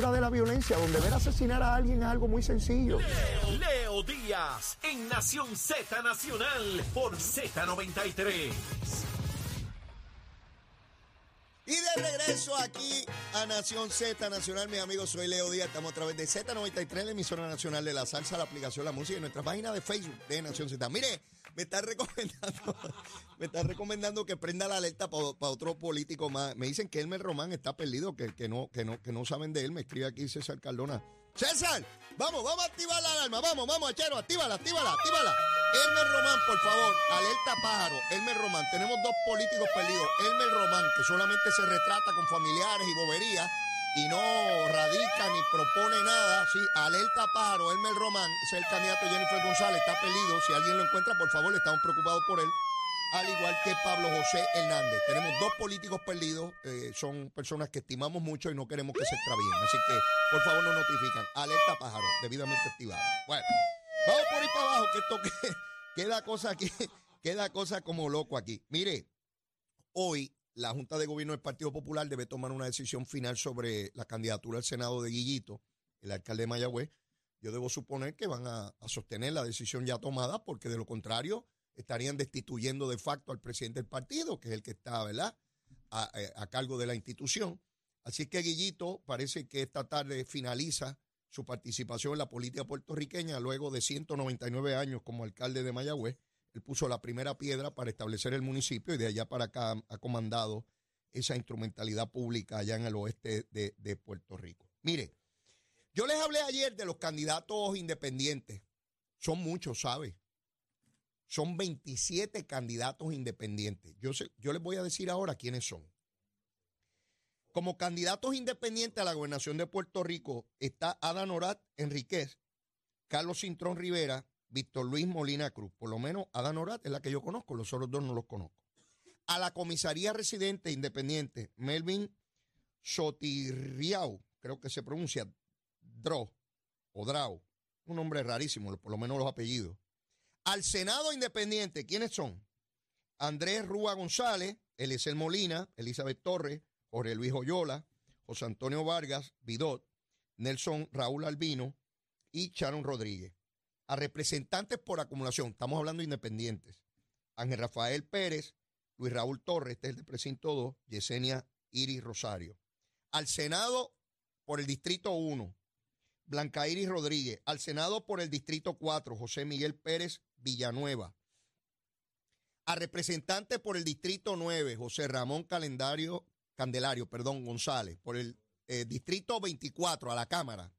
cultura de la violencia, donde ver asesinar a alguien es algo muy sencillo. Leo, Leo Díaz en Nación Z Nacional por Z93. Y de regreso aquí a Nación Z Nacional, mis amigos, soy Leo Díaz, estamos a través de Z93, la emisora nacional de la salsa, la aplicación La Música y nuestra página de Facebook de Nación Z. Mire, me está recomendando, me está recomendando que prenda la alerta para otro político más. Me dicen que Elmer Román está perdido, que, que, no, que, no, que no saben de él. Me escribe aquí César Cardona. César, vamos, vamos a activar la alarma, vamos, vamos, Achero, actívala, actívala, actívala. Elmer Román, por favor, alerta pájaro. Elmer Román, tenemos dos políticos perdidos. Elmer Román, que solamente se retrata con familiares y boberías y no radica ni propone nada. Sí, alerta pájaro. Elmer Román es el candidato Jennifer González, está perdido. Si alguien lo encuentra, por favor, estamos preocupados por él. Al igual que Pablo José Hernández. Tenemos dos políticos perdidos. Eh, son personas que estimamos mucho y no queremos que se extravíen. Así que, por favor, nos notifican. Alerta pájaro, debidamente activada. Bueno. Vamos por ahí para abajo, que esto que, queda cosa aquí, queda cosa como loco aquí. Mire, hoy la Junta de Gobierno del Partido Popular debe tomar una decisión final sobre la candidatura al Senado de Guillito, el alcalde de Mayagüez. Yo debo suponer que van a, sostener la decisión ya tomada, porque de lo contrario estarían destituyendo de facto al presidente del partido, que es el que está, ¿verdad?, a, eh, cargo de la institución. Así que Guillito parece que esta tarde finaliza su participación en la política puertorriqueña luego de 199 años como alcalde de Mayagüez. Él puso la primera piedra para establecer el municipio y de allá para acá ha comandado esa instrumentalidad pública allá en el oeste de, Puerto Rico. Mire, yo les hablé ayer de los candidatos independientes. Son muchos, ¿sabe? Son 27 candidatos independientes. Yo, sé, yo les voy a decir ahora quiénes son. Como candidatos independientes a la gobernación de Puerto Rico está Ada Norat Enríquez, Carlos Cintrón Rivera, Víctor Luis Molina Cruz. Por lo menos Ada Norat es la que yo conozco, los otros dos no los conozco. A la comisaría residente independiente, Melvin Sotirriau, creo que se pronuncia Dro o Drau, un nombre rarísimo, por lo menos los apellidos. Al Senado Independiente, ¿quiénes son? Andrés Rúa González, Eliezer Molina, Elizabeth Torres, Jorge Luis Oyola, José Antonio Vargas, Vidot, Nelson Raúl Albino y Sharon Rodríguez. A representantes por acumulación, estamos hablando independientes. Ángel Rafael Pérez, Luis Raúl Torres, este es el de Precinto 2, Yesenia Iris Rosario. Al Senado por el Distrito 1, Blanca Iris Rodríguez. Al Senado por el Distrito 4, José Miguel Pérez Villanueva. A representantes por el Distrito 9, José Ramón Calendario Candelario, perdón, González, por el eh, distrito 24 a la Cámara,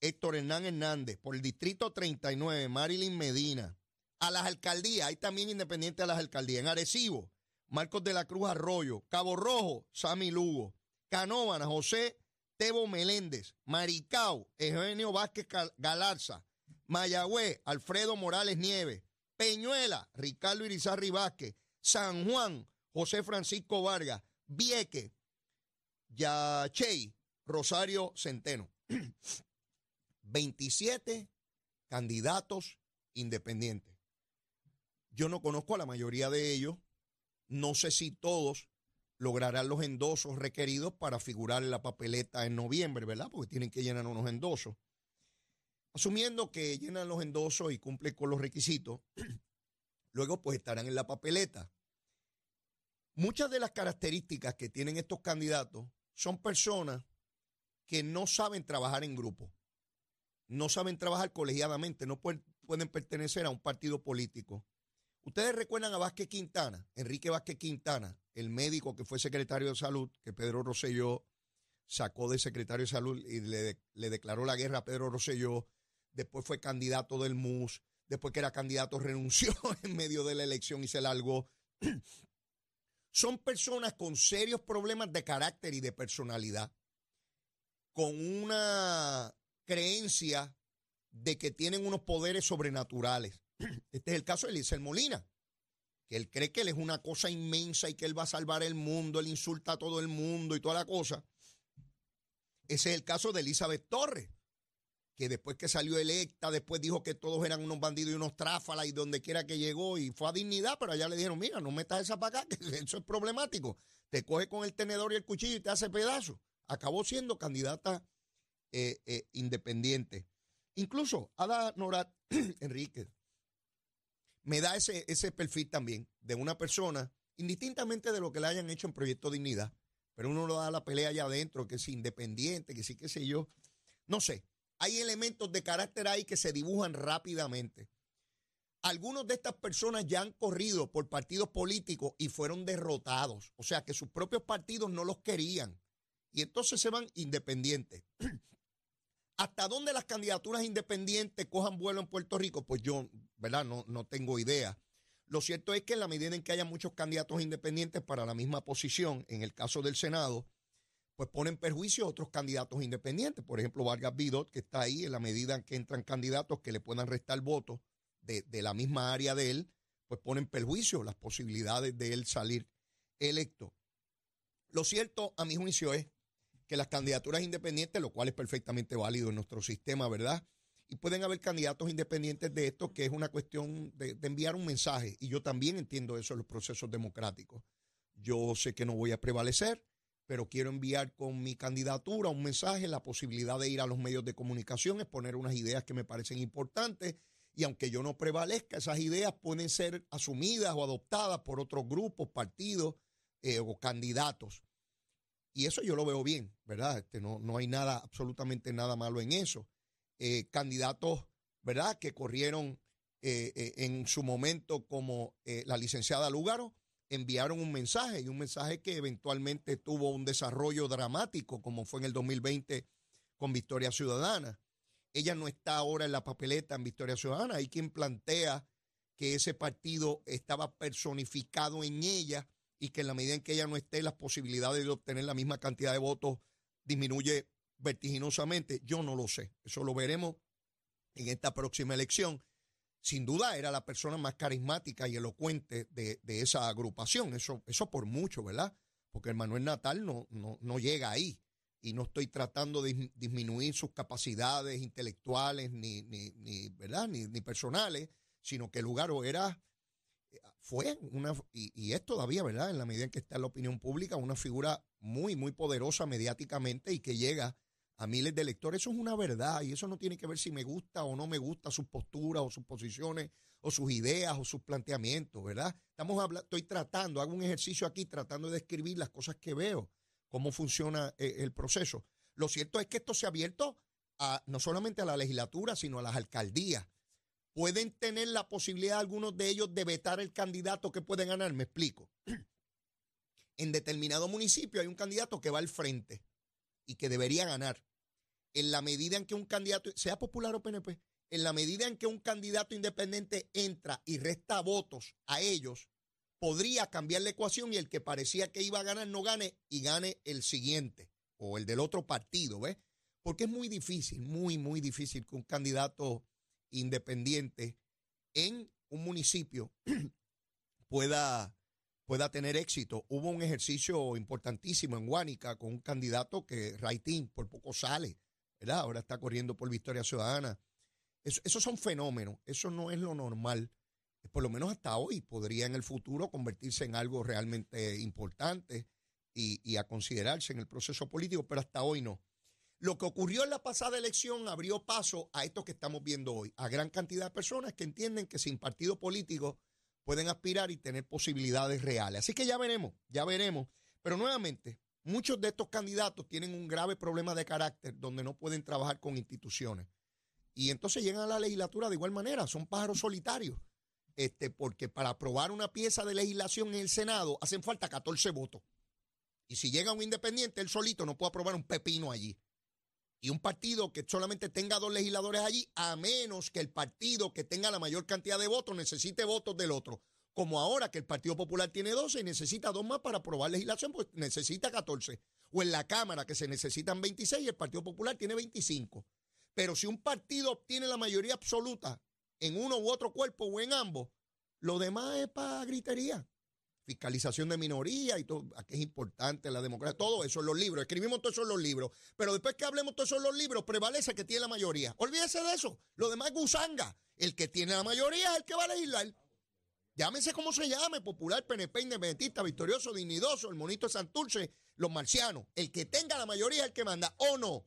Héctor Hernán Hernández, por el distrito 39, Marilyn Medina, a las alcaldías, hay también independientes a las alcaldías, en Arecibo, Marcos de la Cruz Arroyo, Cabo Rojo, Sami Lugo, Canóvana, José Tebo Meléndez, Maricao, Eugenio Vázquez Galarza, Mayagüez, Alfredo Morales Nieves, Peñuela, Ricardo Irizarri Vázquez, San Juan, José Francisco Vargas, Vieque, Yachey, Rosario Centeno. 27 candidatos independientes. Yo no conozco a la mayoría de ellos. No sé si todos lograrán los endosos requeridos para figurar en la papeleta en noviembre, ¿verdad? Porque tienen que llenar unos endosos. Asumiendo que llenan los endosos y cumplen con los requisitos, luego pues estarán en la papeleta. Muchas de las características que tienen estos candidatos son personas que no saben trabajar en grupo, no saben trabajar colegiadamente, no pueden, pertenecer a un partido político. Ustedes recuerdan a Vázquez Quintana, Enrique Vázquez Quintana, el médico que fue secretario de salud, que Pedro Rosselló sacó de secretario de salud y le, le declaró la guerra a Pedro Rosselló, después fue candidato del MUS, después que era candidato renunció en medio de la elección y se largó son personas con serios problemas de carácter y de personalidad, con una creencia de que tienen unos poderes sobrenaturales. Este es el caso de Eliezer Molina, que él cree que él es una cosa inmensa y que él va a salvar el mundo, él insulta a todo el mundo y toda la cosa. Ese es el caso de Elizabeth Torres, que después que salió electa, después dijo que todos eran unos bandidos y unos tráfalas y donde quiera que llegó y fue a dignidad, pero allá le dijeron, mira, no metas esa para acá, que eso es problemático. Te coge con el tenedor y el cuchillo y te hace pedazo. Acabó siendo candidata eh, eh. Incluso Ada Norat Enríquez me da ese, ese perfil también de una persona, indistintamente de lo que le hayan hecho en Proyecto Dignidad, pero uno lo da la pelea allá adentro, que es independiente, que sí, qué sé yo. No sé, hay elementos de carácter ahí que se dibujan rápidamente. Algunos de estas personas ya han corrido por partidos políticos y fueron derrotados. O sea que sus propios partidos no los querían. Y entonces se van independientes. ¿Hasta dónde las candidaturas independientes cojan vuelo en Puerto Rico? Pues yo, ¿verdad? No, no tengo idea. Lo cierto es que en la medida en que haya muchos candidatos independientes para la misma posición, en el caso del Senado, pues ponen perjuicio a otros candidatos independientes. Por ejemplo, Vargas Bidot, que está ahí, en la medida en que entran candidatos que le puedan restar votos de, de la misma área de él, pues ponen perjuicio las posibilidades de él salir electo. Lo cierto, a mi juicio, es que las candidaturas independientes, lo cual es perfectamente válido en nuestro sistema, ¿verdad? Y pueden haber candidatos independientes de esto, que es una cuestión de, enviar un mensaje. Y yo también entiendo eso en los procesos democráticos. Yo sé que no voy a prevalecer, pero quiero enviar con mi candidatura un mensaje, la posibilidad de ir a los medios de comunicación, exponer unas ideas que me parecen importantes. Y aunque yo no prevalezca, esas ideas pueden ser asumidas o adoptadas por otros grupos, partidos eh, o candidatos. Y eso yo lo veo bien, ¿verdad? Este, no, no hay nada, absolutamente nada malo en eso. Eh, candidatos, ¿verdad?, que corrieron eh, eh, en su momento como la licenciada Lugaro, enviaron un mensaje y un mensaje que eventualmente tuvo un desarrollo dramático, como fue en el 2020 con Victoria Ciudadana. Ella no está ahora en la papeleta en Victoria Ciudadana. Hay quien plantea que ese partido estaba personificado en ella y que en la medida en que ella no esté, las posibilidades de obtener la misma cantidad de votos disminuye vertiginosamente. Yo no lo sé. Eso lo veremos en esta próxima elección. Sin duda era la persona más carismática y elocuente de, esa agrupación. Eso, eso por mucho, ¿verdad? Porque el Manuel Natal no, no, no llega ahí. Y no estoy tratando de disminuir sus capacidades intelectuales ni, ni, ni ¿verdad? Ni, ni personales, sino que el lugar era fue una, y, es todavía, ¿verdad? En la medida en que está en la opinión pública, una figura muy, muy poderosa mediáticamente y que llega a miles de electores. Eso es una verdad y eso no tiene que ver si me gusta o no me gusta sus posturas o sus posiciones o sus ideas o sus planteamientos, ¿verdad? Estamos hablando, estoy tratando, hago un ejercicio aquí tratando de describir las cosas que veo, cómo funciona eh, el proceso. Lo cierto es que esto se ha abierto a, no solamente a la legislatura, sino a las alcaldías pueden tener la posibilidad algunos de ellos de vetar el candidato que puede ganar. Me explico. En determinado municipio hay un candidato que va al frente y que debería ganar. En la medida en que un candidato, sea popular o PNP, en la medida en que un candidato independiente entra y resta votos a ellos, podría cambiar la ecuación y el que parecía que iba a ganar no gane y gane el siguiente o el del otro partido, ¿ves? Porque es muy difícil, muy, muy difícil que un candidato independiente en un municipio pueda, pueda tener éxito. Hubo un ejercicio importantísimo en Guánica con un candidato que Raitín por poco sale, ¿verdad? Ahora está corriendo por Victoria Ciudadana. esos son fenómenos, eso no es lo normal. Por lo menos hasta hoy podría en el futuro convertirse en algo realmente importante y a considerarse en el proceso político, pero hasta hoy no. Lo que ocurrió en la pasada elección abrió paso a esto que estamos viendo hoy, a gran cantidad de personas que entienden que sin partido político pueden aspirar y tener posibilidades reales. Así que ya veremos, ya veremos. Pero nuevamente, muchos de estos candidatos tienen un grave problema de carácter donde no pueden trabajar con instituciones. Y entonces llegan a la legislatura de igual manera, son pájaros solitarios. Este, porque para aprobar una pieza de legislación en el Senado hacen falta 14 votos. Y si llega un independiente, él solito no puede aprobar un pepino allí y un partido que solamente tenga dos legisladores allí, a menos que el partido que tenga la mayor cantidad de votos necesite votos del otro. Como ahora que el Partido Popular tiene 12 y necesita dos más para aprobar legislación, pues necesita 14. O en la Cámara que se necesitan 26 y el Partido Popular tiene 25. Pero si un partido obtiene la mayoría absoluta en uno u otro cuerpo o en ambos, lo demás es para gritería fiscalización de minoría y todo, aquí es importante la democracia, todo eso en los libros, escribimos todo eso en los libros, pero después que hablemos todo eso en los libros, prevalece que tiene la mayoría. Olvídese de eso, lo demás es gusanga, el que tiene la mayoría es el que va a legislar. Llámese como se llame, popular, PNP, independentista, victorioso, dignidoso, el monito de Santurce, los marcianos. El que tenga la mayoría es el que manda, o no.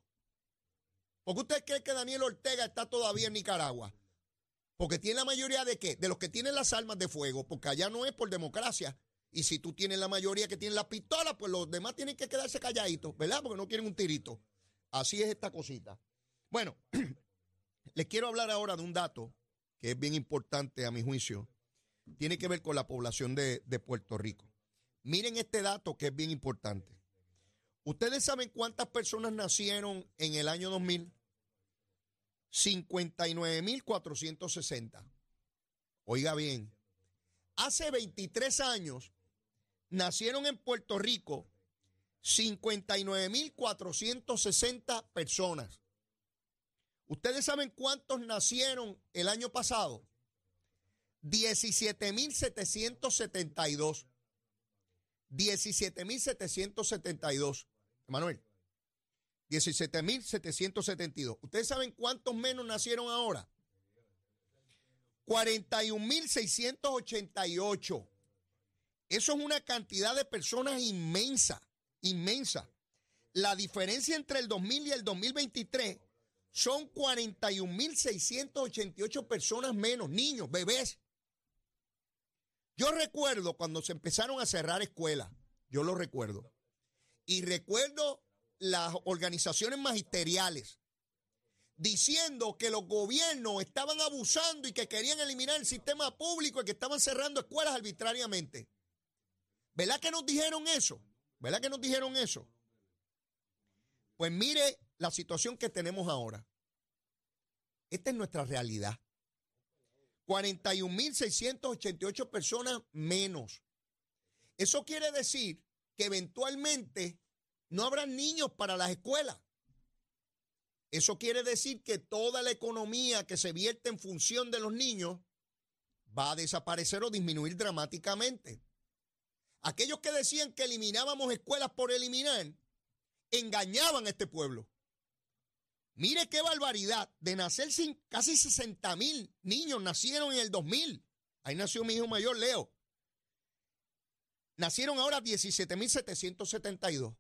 ¿Por qué usted cree que Daniel Ortega está todavía en Nicaragua? Porque tiene la mayoría de qué? De los que tienen las armas de fuego, porque allá no es por democracia. Y si tú tienes la mayoría que tienen las pistolas, pues los demás tienen que quedarse calladitos, ¿verdad? Porque no quieren un tirito. Así es esta cosita. Bueno, les quiero hablar ahora de un dato que es bien importante a mi juicio. Tiene que ver con la población de, de Puerto Rico. Miren este dato que es bien importante. ¿Ustedes saben cuántas personas nacieron en el año 2000? 59.460. Oiga bien, hace 23 años nacieron en Puerto Rico 59.460 personas. ¿Ustedes saben cuántos nacieron el año pasado? 17.772. 17.772. Manuel. 17.772. ¿Ustedes saben cuántos menos nacieron ahora? 41.688. Eso es una cantidad de personas inmensa, inmensa. La diferencia entre el 2000 y el 2023 son 41.688 personas menos, niños, bebés. Yo recuerdo cuando se empezaron a cerrar escuelas, yo lo recuerdo. Y recuerdo las organizaciones magisteriales diciendo que los gobiernos estaban abusando y que querían eliminar el sistema público y que estaban cerrando escuelas arbitrariamente. ¿Verdad que nos dijeron eso? ¿Verdad que nos dijeron eso? Pues mire la situación que tenemos ahora. Esta es nuestra realidad. 41.688 personas menos. Eso quiere decir que eventualmente no habrá niños para las escuelas. Eso quiere decir que toda la economía que se vierte en función de los niños va a desaparecer o disminuir dramáticamente. Aquellos que decían que eliminábamos escuelas por eliminar, engañaban a este pueblo. Mire qué barbaridad, de nacer sin, casi 60 mil niños nacieron en el 2000. Ahí nació mi hijo mayor, Leo. Nacieron ahora 17.772.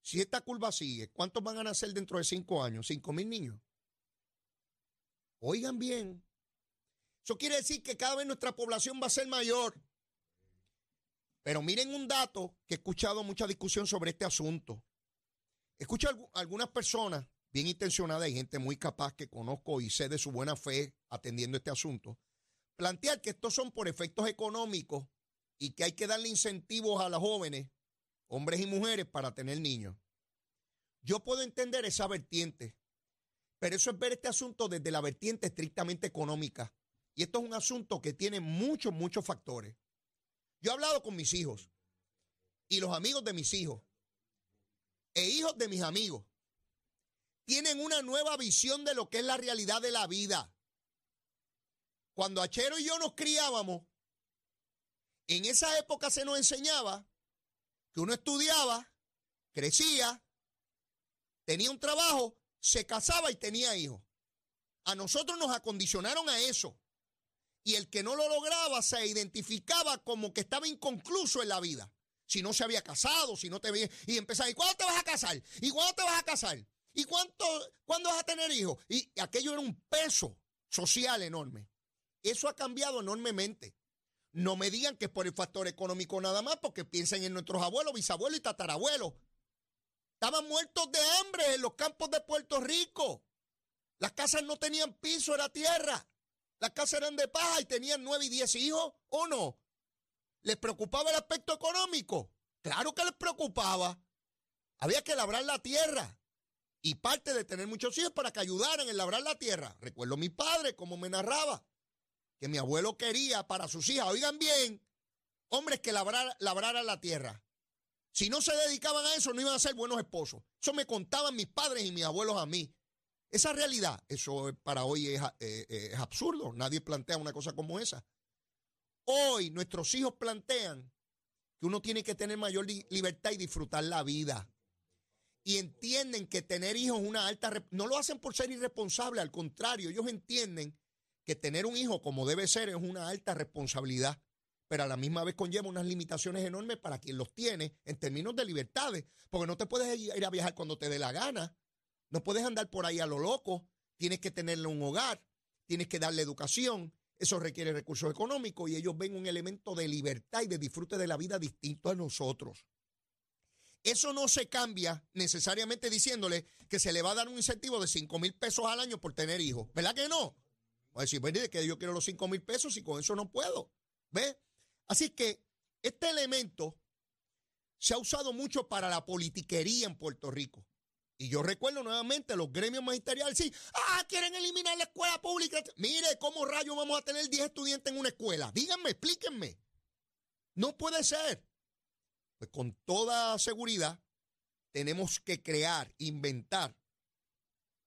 Si esta curva sigue, ¿cuántos van a nacer dentro de cinco años? ¿Cinco mil niños? Oigan bien. Eso quiere decir que cada vez nuestra población va a ser mayor. Pero miren un dato que he escuchado mucha discusión sobre este asunto. Escucho a algunas personas bien intencionadas y gente muy capaz que conozco y sé de su buena fe atendiendo este asunto, plantear que estos son por efectos económicos y que hay que darle incentivos a los jóvenes hombres y mujeres, para tener niños. Yo puedo entender esa vertiente, pero eso es ver este asunto desde la vertiente estrictamente económica. Y esto es un asunto que tiene muchos, muchos factores. Yo he hablado con mis hijos y los amigos de mis hijos e hijos de mis amigos. Tienen una nueva visión de lo que es la realidad de la vida. Cuando Achero y yo nos criábamos, en esa época se nos enseñaba que uno estudiaba, crecía, tenía un trabajo, se casaba y tenía hijos. A nosotros nos acondicionaron a eso. Y el que no lo lograba se identificaba como que estaba inconcluso en la vida. Si no se había casado, si no te veía. Y empezaba, ¿y cuándo te vas a casar? ¿Y cuándo te vas a casar? ¿Y cuánto, cuándo vas a tener hijos? Y aquello era un peso social enorme. Eso ha cambiado enormemente. No me digan que es por el factor económico nada más, porque piensen en nuestros abuelos, bisabuelos y tatarabuelos. Estaban muertos de hambre en los campos de Puerto Rico. Las casas no tenían piso, era tierra. Las casas eran de paja y tenían nueve y diez hijos, ¿o no? ¿Les preocupaba el aspecto económico? Claro que les preocupaba. Había que labrar la tierra. Y parte de tener muchos hijos para que ayudaran en labrar la tierra. Recuerdo a mi padre, como me narraba que mi abuelo quería para sus hijas, oigan bien, hombres que labraran la tierra. Si no se dedicaban a eso, no iban a ser buenos esposos. Eso me contaban mis padres y mis abuelos a mí. Esa realidad, eso para hoy es, eh, eh, es absurdo. Nadie plantea una cosa como esa. Hoy nuestros hijos plantean que uno tiene que tener mayor libertad y disfrutar la vida. Y entienden que tener hijos es una alta... No lo hacen por ser irresponsable, al contrario, ellos entienden que tener un hijo como debe ser es una alta responsabilidad, pero a la misma vez conlleva unas limitaciones enormes para quien los tiene en términos de libertades, porque no te puedes ir a viajar cuando te dé la gana, No puedes andar por ahí a lo loco. Tienes que tenerle un hogar, tienes que darle educación. Eso requiere recursos económicos y ellos ven un elemento de libertad y de disfrute de la vida distinto a nosotros. Eso no se cambia necesariamente diciéndole que se le va a dar un incentivo de 5 mil pesos al año por tener hijos. ¿Verdad que no? A decir, bueno, que yo quiero los 5 mil pesos y con eso no puedo. ¿Ve? Así que este elemento se ha usado mucho para la politiquería en Puerto Rico. Y yo recuerdo nuevamente los gremios magisteriales, sí, ah, quieren eliminar la escuela pública. Mire, ¿cómo rayos vamos a tener 10 estudiantes en una escuela? Díganme, explíquenme. No puede ser. Pues con toda seguridad tenemos que crear, inventar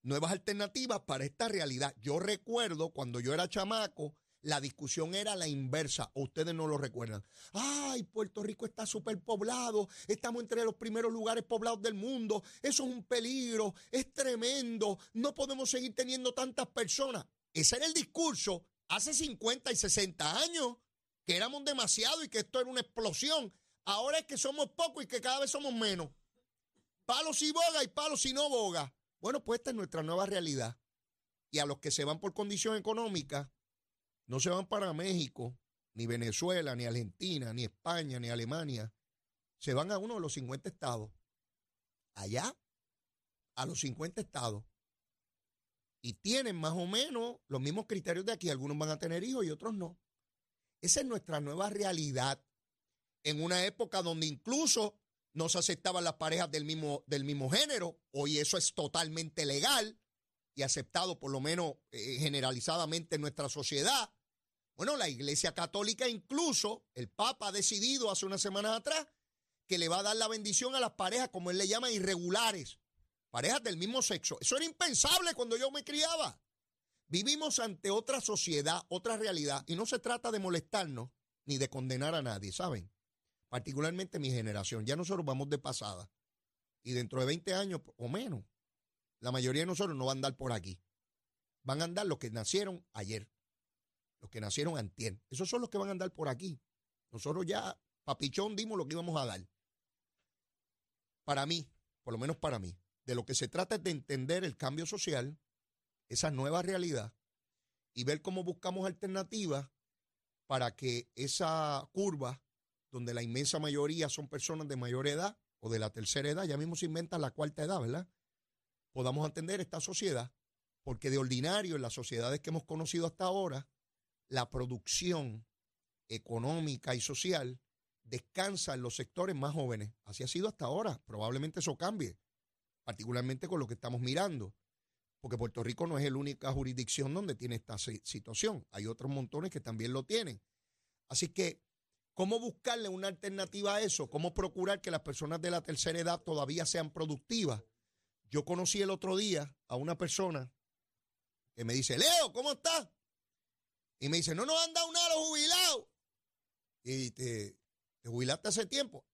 nuevas alternativas para esta realidad. Yo recuerdo cuando yo era chamaco, la discusión era la inversa. ustedes no lo recuerdan. Ay, Puerto Rico está superpoblado. Estamos entre los primeros lugares poblados del mundo. Eso es un peligro. Es tremendo. No podemos seguir teniendo tantas personas. Ese era el discurso hace 50 y 60 años, que éramos demasiado y que esto era una explosión. Ahora es que somos pocos y que cada vez somos menos. Palos y boga y palos y no boga. Bueno, pues esta es nuestra nueva realidad. Y a los que se van por condición económica, no se van para México, ni Venezuela, ni Argentina, ni España, ni Alemania. Se van a uno de los 50 estados. Allá, a los 50 estados. Y tienen más o menos los mismos criterios de aquí. Algunos van a tener hijos y otros no. Esa es nuestra nueva realidad. En una época donde incluso no se aceptaban las parejas del mismo, del mismo género. Hoy eso es totalmente legal y aceptado por lo menos eh, generalizadamente en nuestra sociedad. Bueno, la Iglesia Católica incluso, el Papa ha decidido hace unas semanas atrás que le va a dar la bendición a las parejas, como él le llama, irregulares, parejas del mismo sexo. Eso era impensable cuando yo me criaba. Vivimos ante otra sociedad, otra realidad, y no se trata de molestarnos ni de condenar a nadie, ¿saben? Particularmente mi generación. Ya nosotros vamos de pasada. Y dentro de 20 años o menos, la mayoría de nosotros no van a andar por aquí. Van a andar los que nacieron ayer los que nacieron antier. Esos son los que van a andar por aquí. Nosotros ya, papichón, dimos lo que íbamos a dar. Para mí, por lo menos para mí, de lo que se trata es de entender el cambio social, esa nueva realidad, y ver cómo buscamos alternativas para que esa curva, donde la inmensa mayoría son personas de mayor edad o de la tercera edad, ya mismo se inventa la cuarta edad, ¿verdad? Podamos entender esta sociedad, porque de ordinario en las sociedades que hemos conocido hasta ahora, la producción económica y social descansa en los sectores más jóvenes. Así ha sido hasta ahora. Probablemente eso cambie, particularmente con lo que estamos mirando, porque Puerto Rico no es la única jurisdicción donde tiene esta situación. Hay otros montones que también lo tienen. Así que, ¿cómo buscarle una alternativa a eso? ¿Cómo procurar que las personas de la tercera edad todavía sean productivas? Yo conocí el otro día a una persona que me dice, Leo, ¿cómo estás? Y me dice, no nos han dado nada los jubilados. Y te, te jubilaste hace tiempo.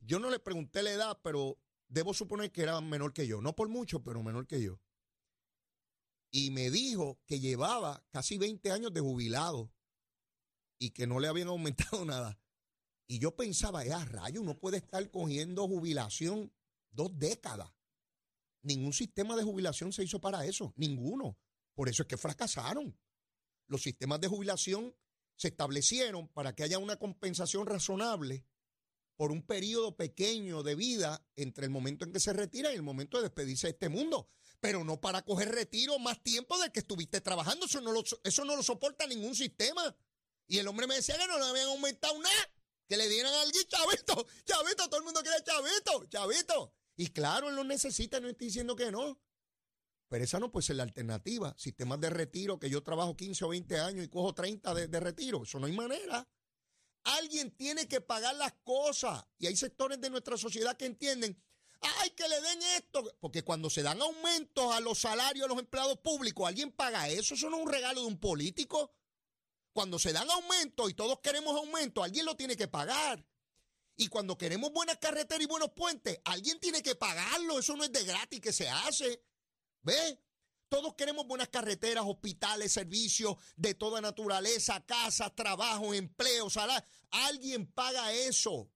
Yo no le pregunté la edad, pero debo suponer que era menor que yo. No por mucho, pero menor que yo. Y me dijo que llevaba casi 20 años de jubilado y que no le habían aumentado nada. Y yo pensaba, es a rayo, no puede estar cogiendo jubilación dos décadas. Ningún sistema de jubilación se hizo para eso, ninguno. Por eso es que fracasaron los sistemas de jubilación se establecieron para que haya una compensación razonable por un periodo pequeño de vida entre el momento en que se retira y el momento de despedirse de este mundo. Pero no para coger retiro más tiempo del que estuviste trabajando. Eso no lo, eso no lo soporta ningún sistema. Y el hombre me decía que no le habían aumentado nada. Que le dieran a alguien chavito. Chavito, todo el mundo quiere chavito. Chavito. Y claro, él lo necesita, no estoy diciendo que no. Pero esa no puede ser la alternativa. Sistemas de retiro que yo trabajo 15 o 20 años y cojo 30 de, retiro. Eso no hay manera. Alguien tiene que pagar las cosas. Y hay sectores de nuestra sociedad que entienden, ay, que le den esto. Porque cuando se dan aumentos a los salarios de los empleados públicos, alguien paga eso. Eso no es un regalo de un político. Cuando se dan aumentos y todos queremos aumento, alguien lo tiene que pagar. Y cuando queremos buenas carreteras y buenos puentes, alguien tiene que pagarlo. Eso no es de gratis que se hace. ¿Ve? Todos queremos buenas carreteras, hospitales, servicios de toda naturaleza, casas, trabajo, empleo, salarios. Alguien paga eso.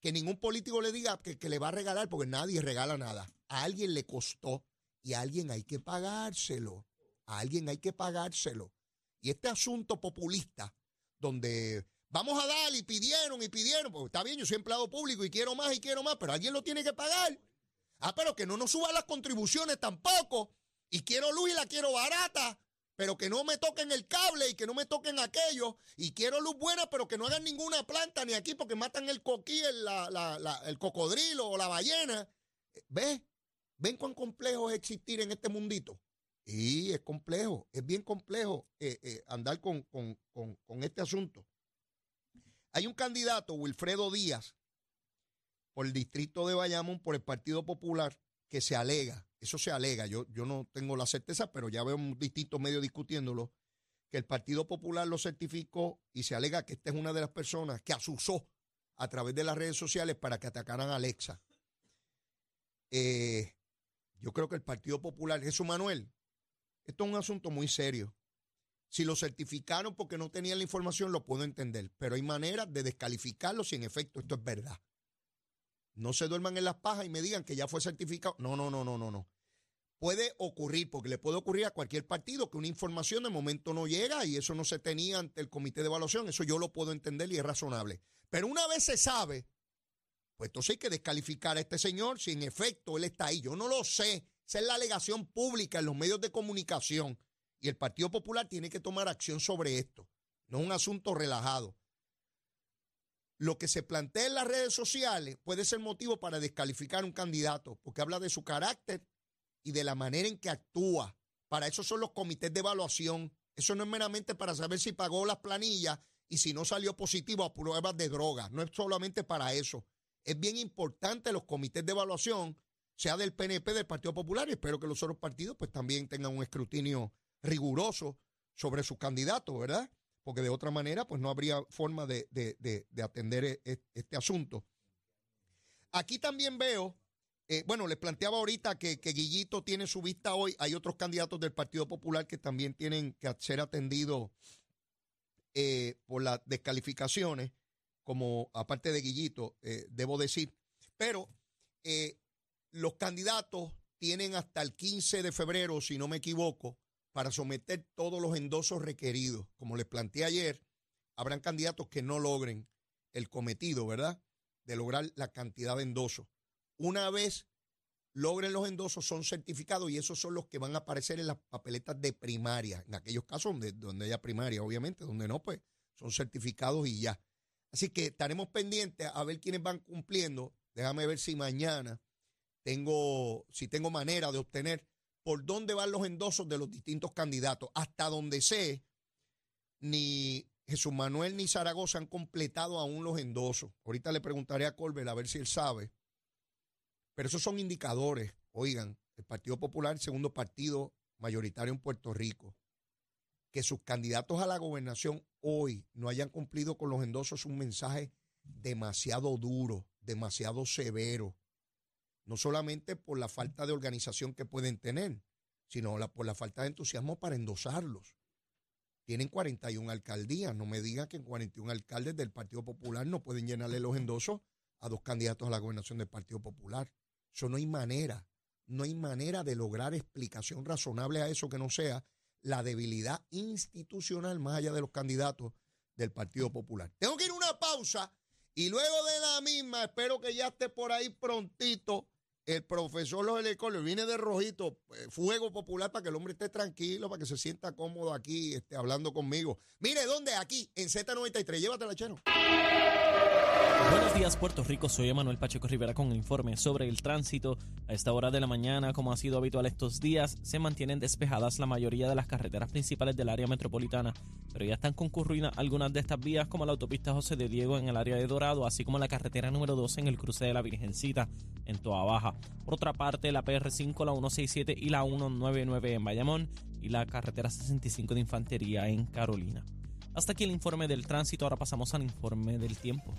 Que ningún político le diga que, que, le va a regalar, porque nadie regala nada. a alguien le costó y a alguien hay que pagárselo. A alguien hay que pagárselo. Y este asunto populista, donde vamos a dar y pidieron y pidieron, porque está bien, yo soy empleado público y quiero más y quiero más, pero alguien lo tiene que pagar. Ah, pero que no nos suban las contribuciones tampoco. Y quiero luz y la quiero barata, pero que no me toquen el cable y que no me toquen aquello. Y quiero luz buena, pero que no hagan ninguna planta ni aquí porque matan el coquí, el, cocodrilo o la ballena. ¿Ves? ¿Ven cuán complejo es existir en este mundito? Y es complejo, es bien complejo eh, eh, andar con, con, con este asunto. Hay un candidato, Wilfredo Díaz, por el distrito de Bayamón, por el Partido Popular, que se alega, eso se alega, yo, yo no tengo la certeza, pero ya veo un distintos medios discutiéndolo, que el Partido Popular lo certificó y se alega que esta es una de las personas que asusó a través de las redes sociales para que atacaran a Alexa. Eh, yo creo que el Partido Popular, Jesús Manuel, esto es un asunto muy serio. Si lo certificaron porque no tenían la información, lo puedo entender, pero hay maneras de descalificarlo si en efecto esto es verdad. No se duerman en las pajas y me digan que ya fue certificado. No, no, no, no, no, no. Puede ocurrir, porque le puede ocurrir a cualquier partido que una información de momento no llega y eso no se tenía ante el comité de evaluación. Eso yo lo puedo entender y es razonable. Pero una vez se sabe, pues entonces hay que descalificar a este señor si en efecto él está ahí. Yo no lo sé. Esa es la alegación pública en los medios de comunicación. Y el Partido Popular tiene que tomar acción sobre esto. No es un asunto relajado lo que se plantea en las redes sociales puede ser motivo para descalificar a un candidato, porque habla de su carácter y de la manera en que actúa. Para eso son los comités de evaluación. Eso no es meramente para saber si pagó las planillas y si no salió positivo a pruebas de droga. No es solamente para eso. Es bien importante los comités de evaluación, sea del PNP, del Partido Popular, y espero que los otros partidos pues también tengan un escrutinio riguroso sobre sus candidatos, ¿verdad? Porque de otra manera pues no habría forma de, atender e, e, este asunto. Aquí también veo, eh, bueno, les planteaba ahorita que, Guillito tiene su vista hoy, hay otros candidatos del Partido Popular que también tienen que ser atendidos eh, por las descalificaciones, como aparte de Guillito, eh, debo decir, pero los candidatos tienen hasta el 15 de febrero, si no me equivoco, para someter todos los endosos requeridos. Como les planteé ayer, habrán candidatos que no logren el cometido, ¿verdad? De lograr la cantidad de endosos. Una vez logren los endosos, son certificados y esos son los que van a aparecer en las papeletas de primaria. En aquellos casos donde, donde haya primaria, obviamente, donde no, pues son certificados y ya. Así que estaremos pendientes a ver quiénes van cumpliendo. Déjame ver si mañana tengo, si tengo manera de obtener por dónde van los endosos de los distintos candidatos. Hasta donde sé, ni Jesús Manuel ni Zaragoza han completado aún los endosos. Ahorita le preguntaré a Colbert a ver si él sabe. Pero esos son indicadores. Oigan, el Partido Popular, el segundo partido mayoritario en Puerto Rico, que sus candidatos a la gobernación hoy no hayan cumplido con los endosos es un mensaje demasiado duro, demasiado severo no solamente por la falta de organización que pueden tener, sino por la falta de entusiasmo para endosarlos. Tienen 41 alcaldías, no me digan que en 41 alcaldes del Partido Popular no pueden llenarle los endosos a dos candidatos a la gobernación del Partido Popular. Eso no hay manera, no hay manera de lograr explicación razonable a eso que no sea la debilidad institucional más allá de los candidatos del Partido Popular. Tengo que ir a una pausa y luego de la misma, espero que ya esté por ahí prontito el profesor Los le viene de rojito, eh, fuego popular para que el hombre esté tranquilo, para que se sienta cómodo aquí este, hablando conmigo. Mire, ¿dónde? Aquí, en Z93. Llévatela, chero. Buenos días, Puerto Rico. Soy Emanuel Pacheco Rivera con el informe sobre el tránsito. A esta hora de la mañana, como ha sido habitual estos días, se mantienen despejadas la mayoría de las carreteras principales del área metropolitana, pero ya están concurridas algunas de estas vías, como la autopista José de Diego en el área de Dorado, así como la carretera número 12 en el cruce de la Virgencita en Toa Baja. Por otra parte, la PR5, la 167 y la 199 en Bayamón y la carretera 65 de Infantería en Carolina. Hasta aquí el informe del tránsito, ahora pasamos al informe del tiempo.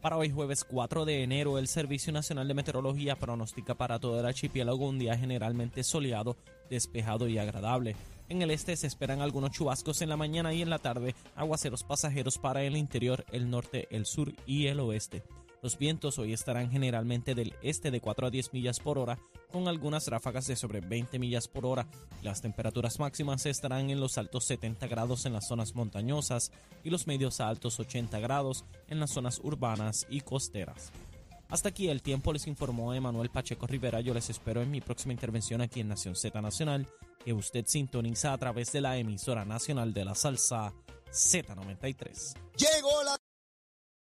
Para hoy jueves 4 de enero, el Servicio Nacional de Meteorología pronostica para todo el archipiélago un día generalmente soleado, despejado y agradable. En el este se esperan algunos chubascos en la mañana y en la tarde, aguaceros pasajeros para el interior, el norte, el sur y el oeste. Los vientos hoy estarán generalmente del este de 4 a 10 millas por hora, con algunas ráfagas de sobre 20 millas por hora. Las temperaturas máximas estarán en los altos 70 grados en las zonas montañosas y los medios a altos 80 grados en las zonas urbanas y costeras. Hasta aquí el tiempo les informó Emanuel Pacheco Rivera. Yo les espero en mi próxima intervención aquí en Nación Z Nacional, que usted sintoniza a través de la emisora nacional de la salsa Z93. Llegó